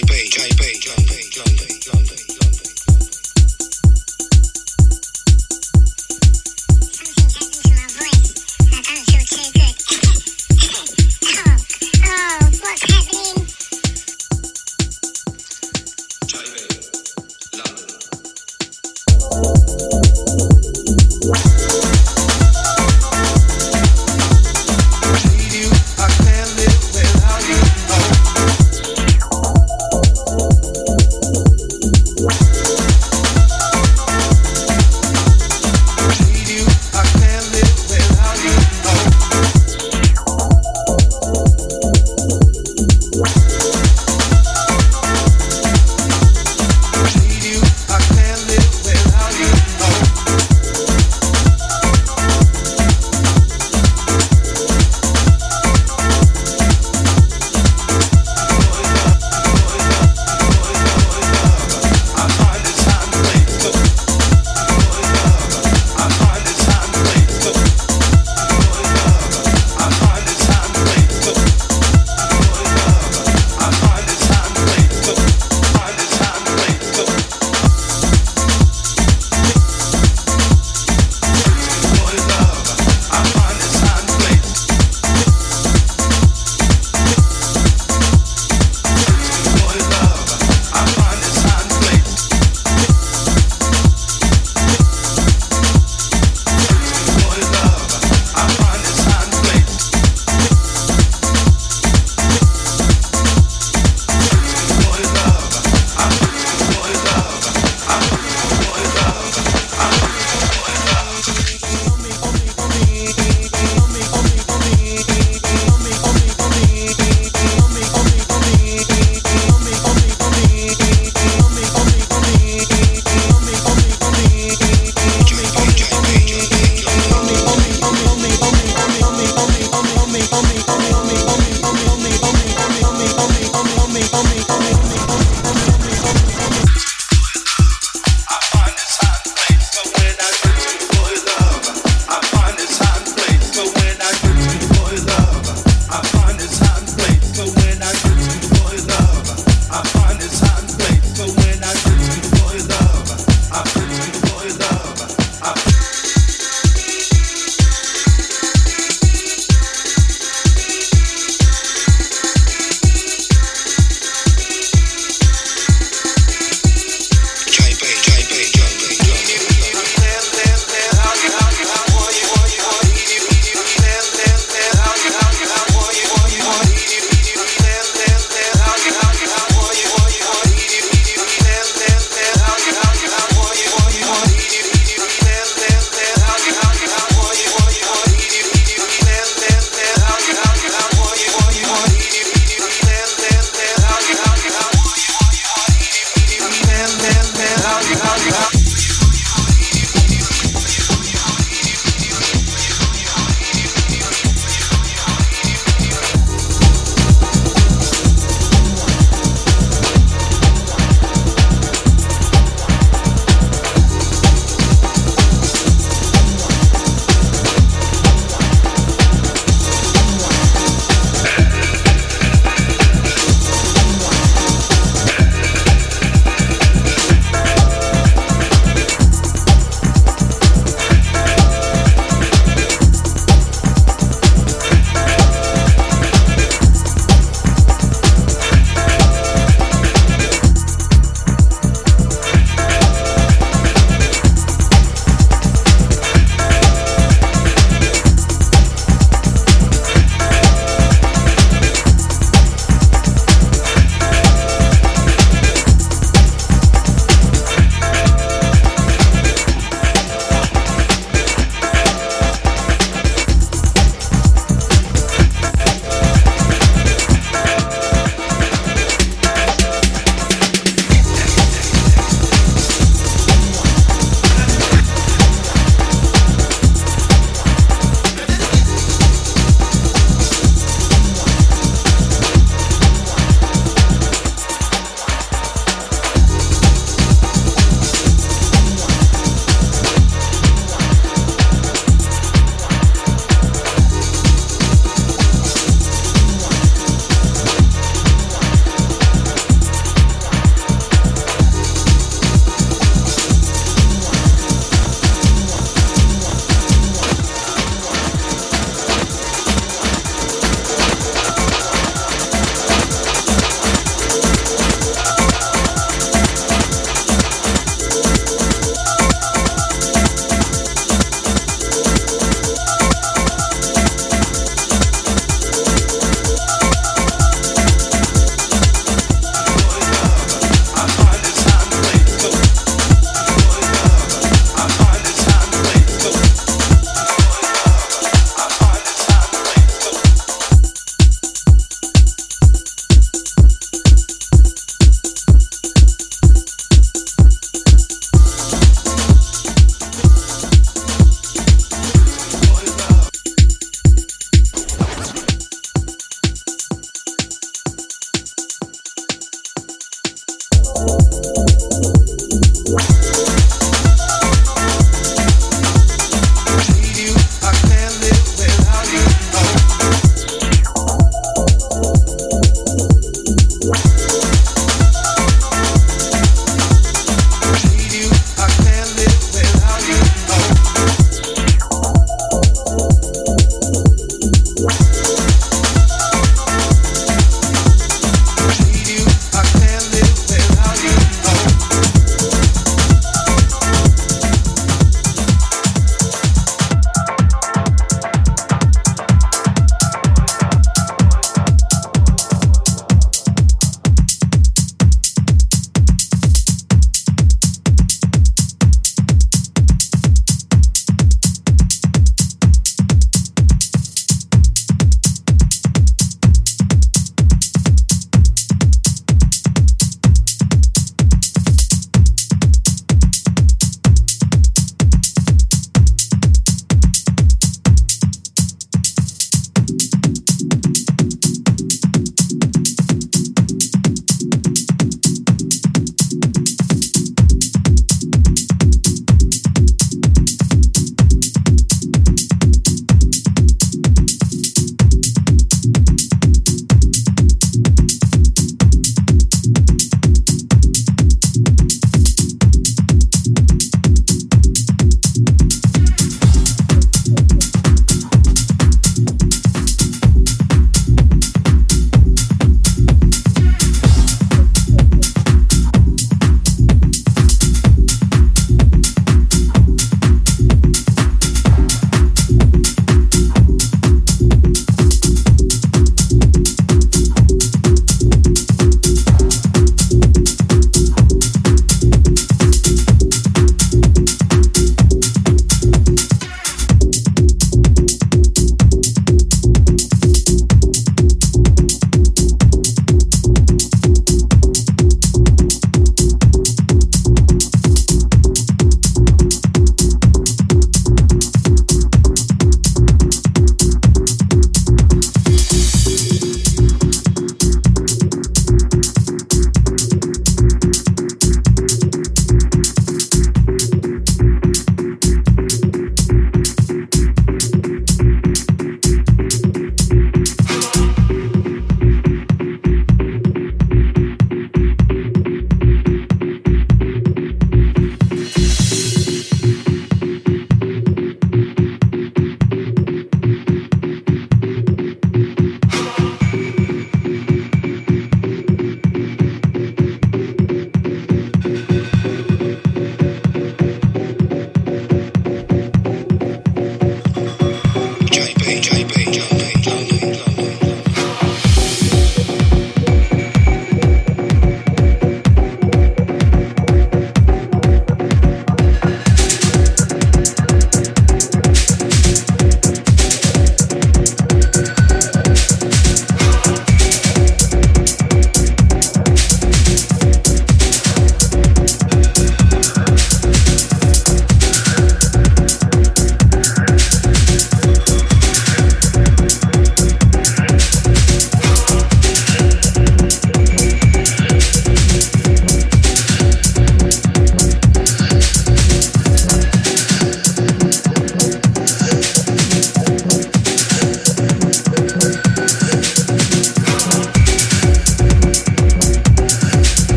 Wow.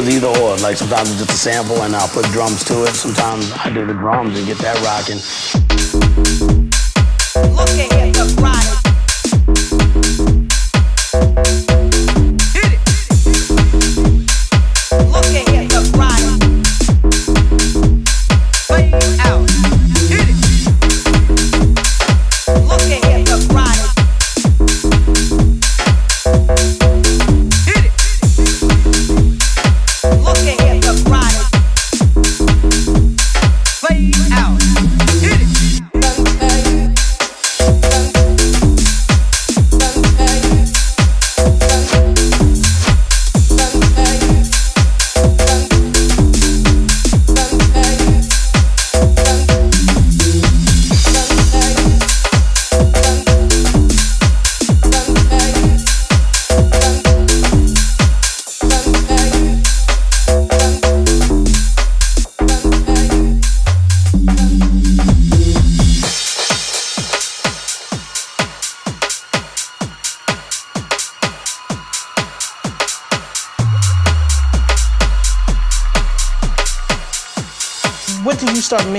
Like sometimes it's just a sample and I'll put drums to it. Sometimes I do the drums and get that rocking. Look at the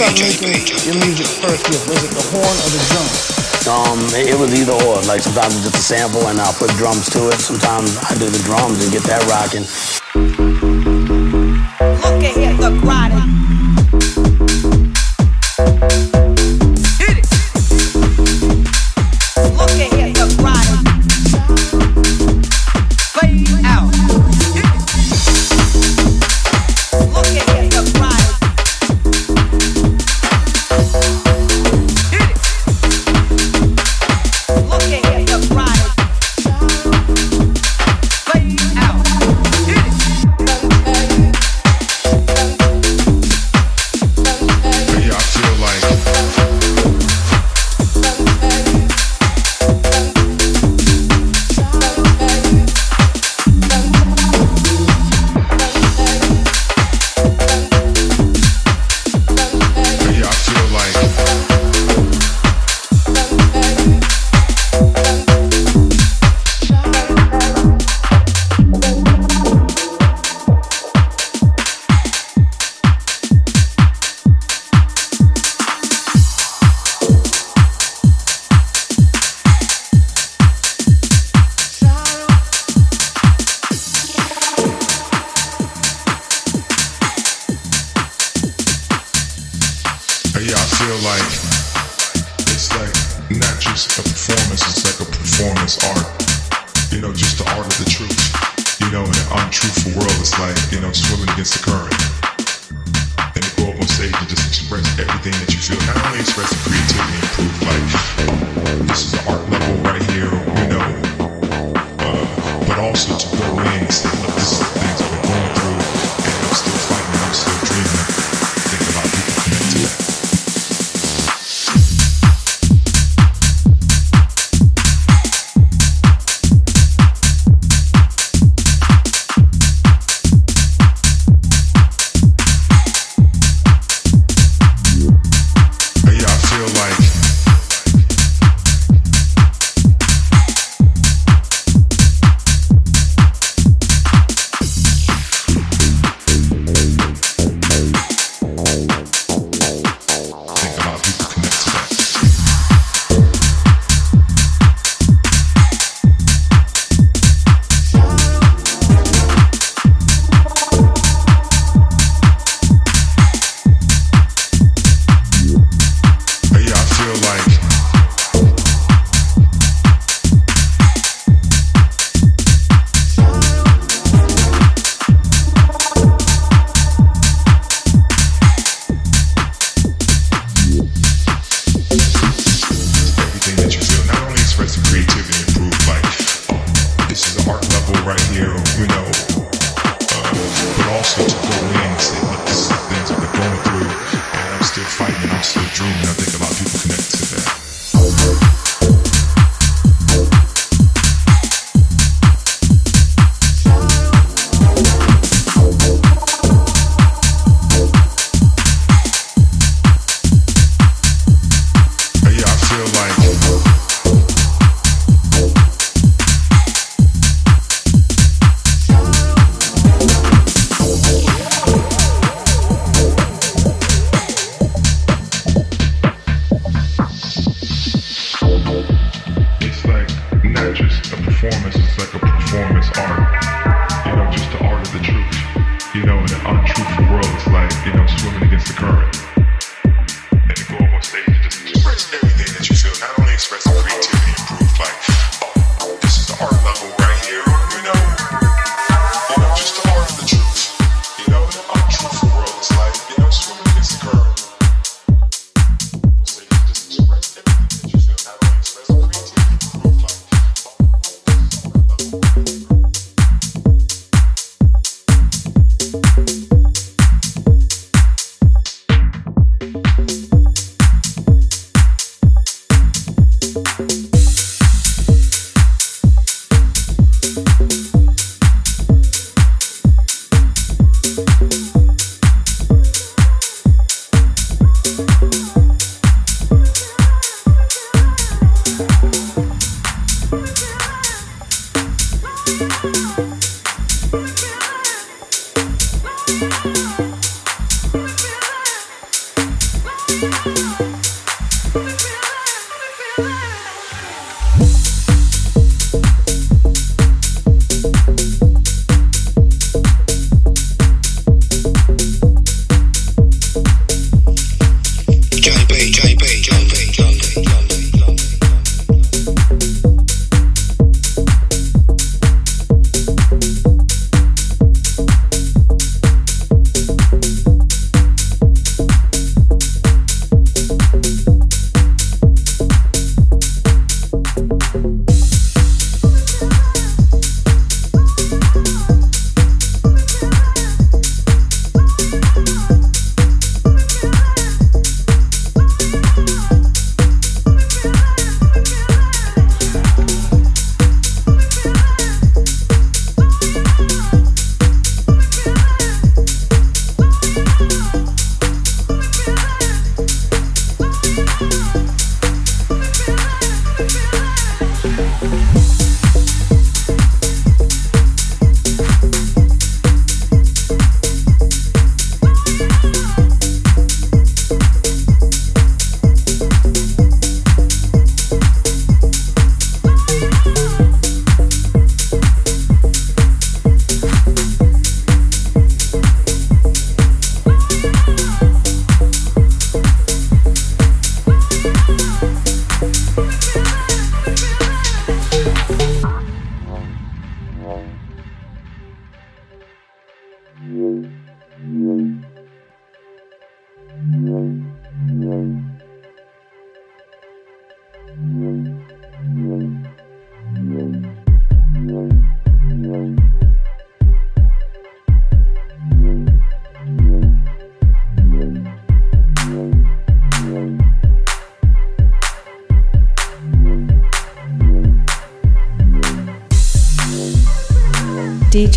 Start making your music first with? Was it the horn or the drum? Um, it, was either or. Like sometimes it's just a sample and I'll put drums to it. Sometimes I do the drums and get that rocking. Look at here, the how only we express creativity and improve life? This is the art level right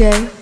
DJ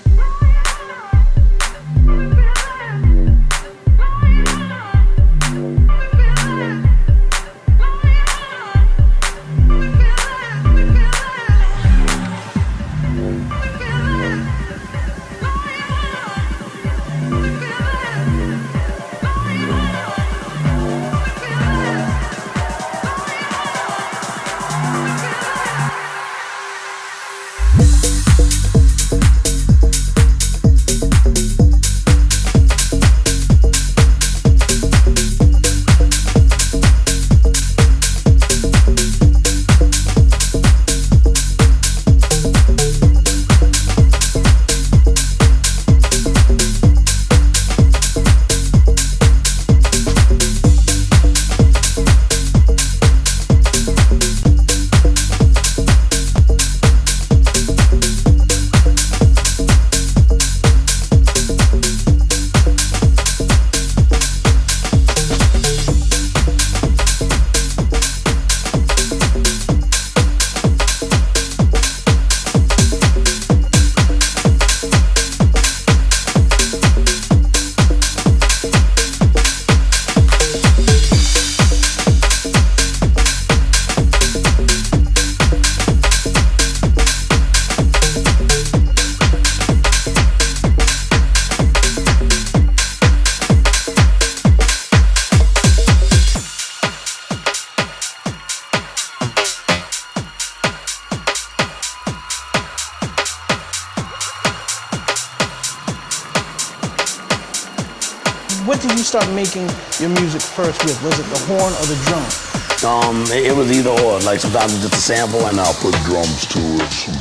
Was it the horn or the drum? Um, it, it was either or. Like sometimes it's just a sample and I'll put drums to it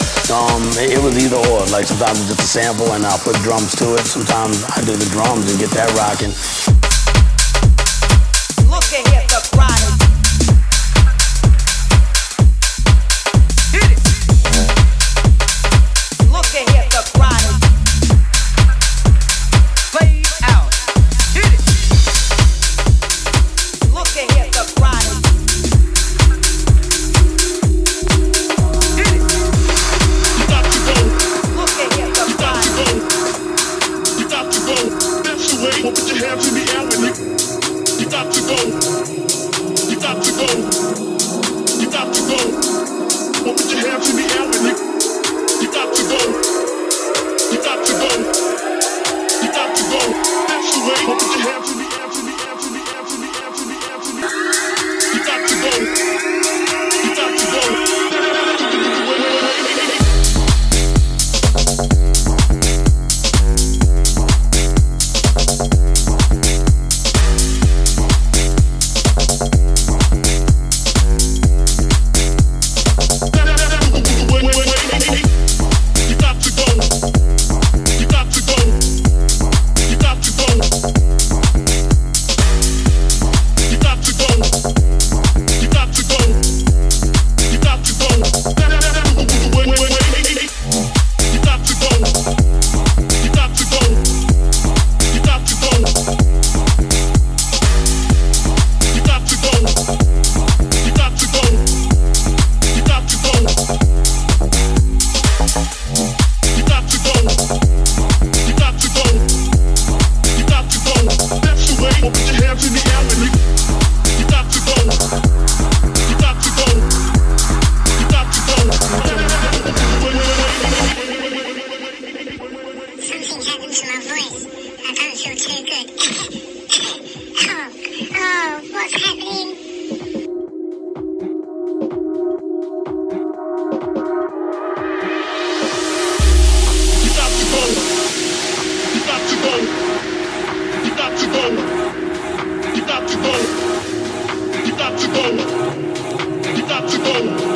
Um, it, it was either or. Like sometimes it's just a sample and I'll put drums to it. Sometimes I do the drums and get that rocking. You got to go.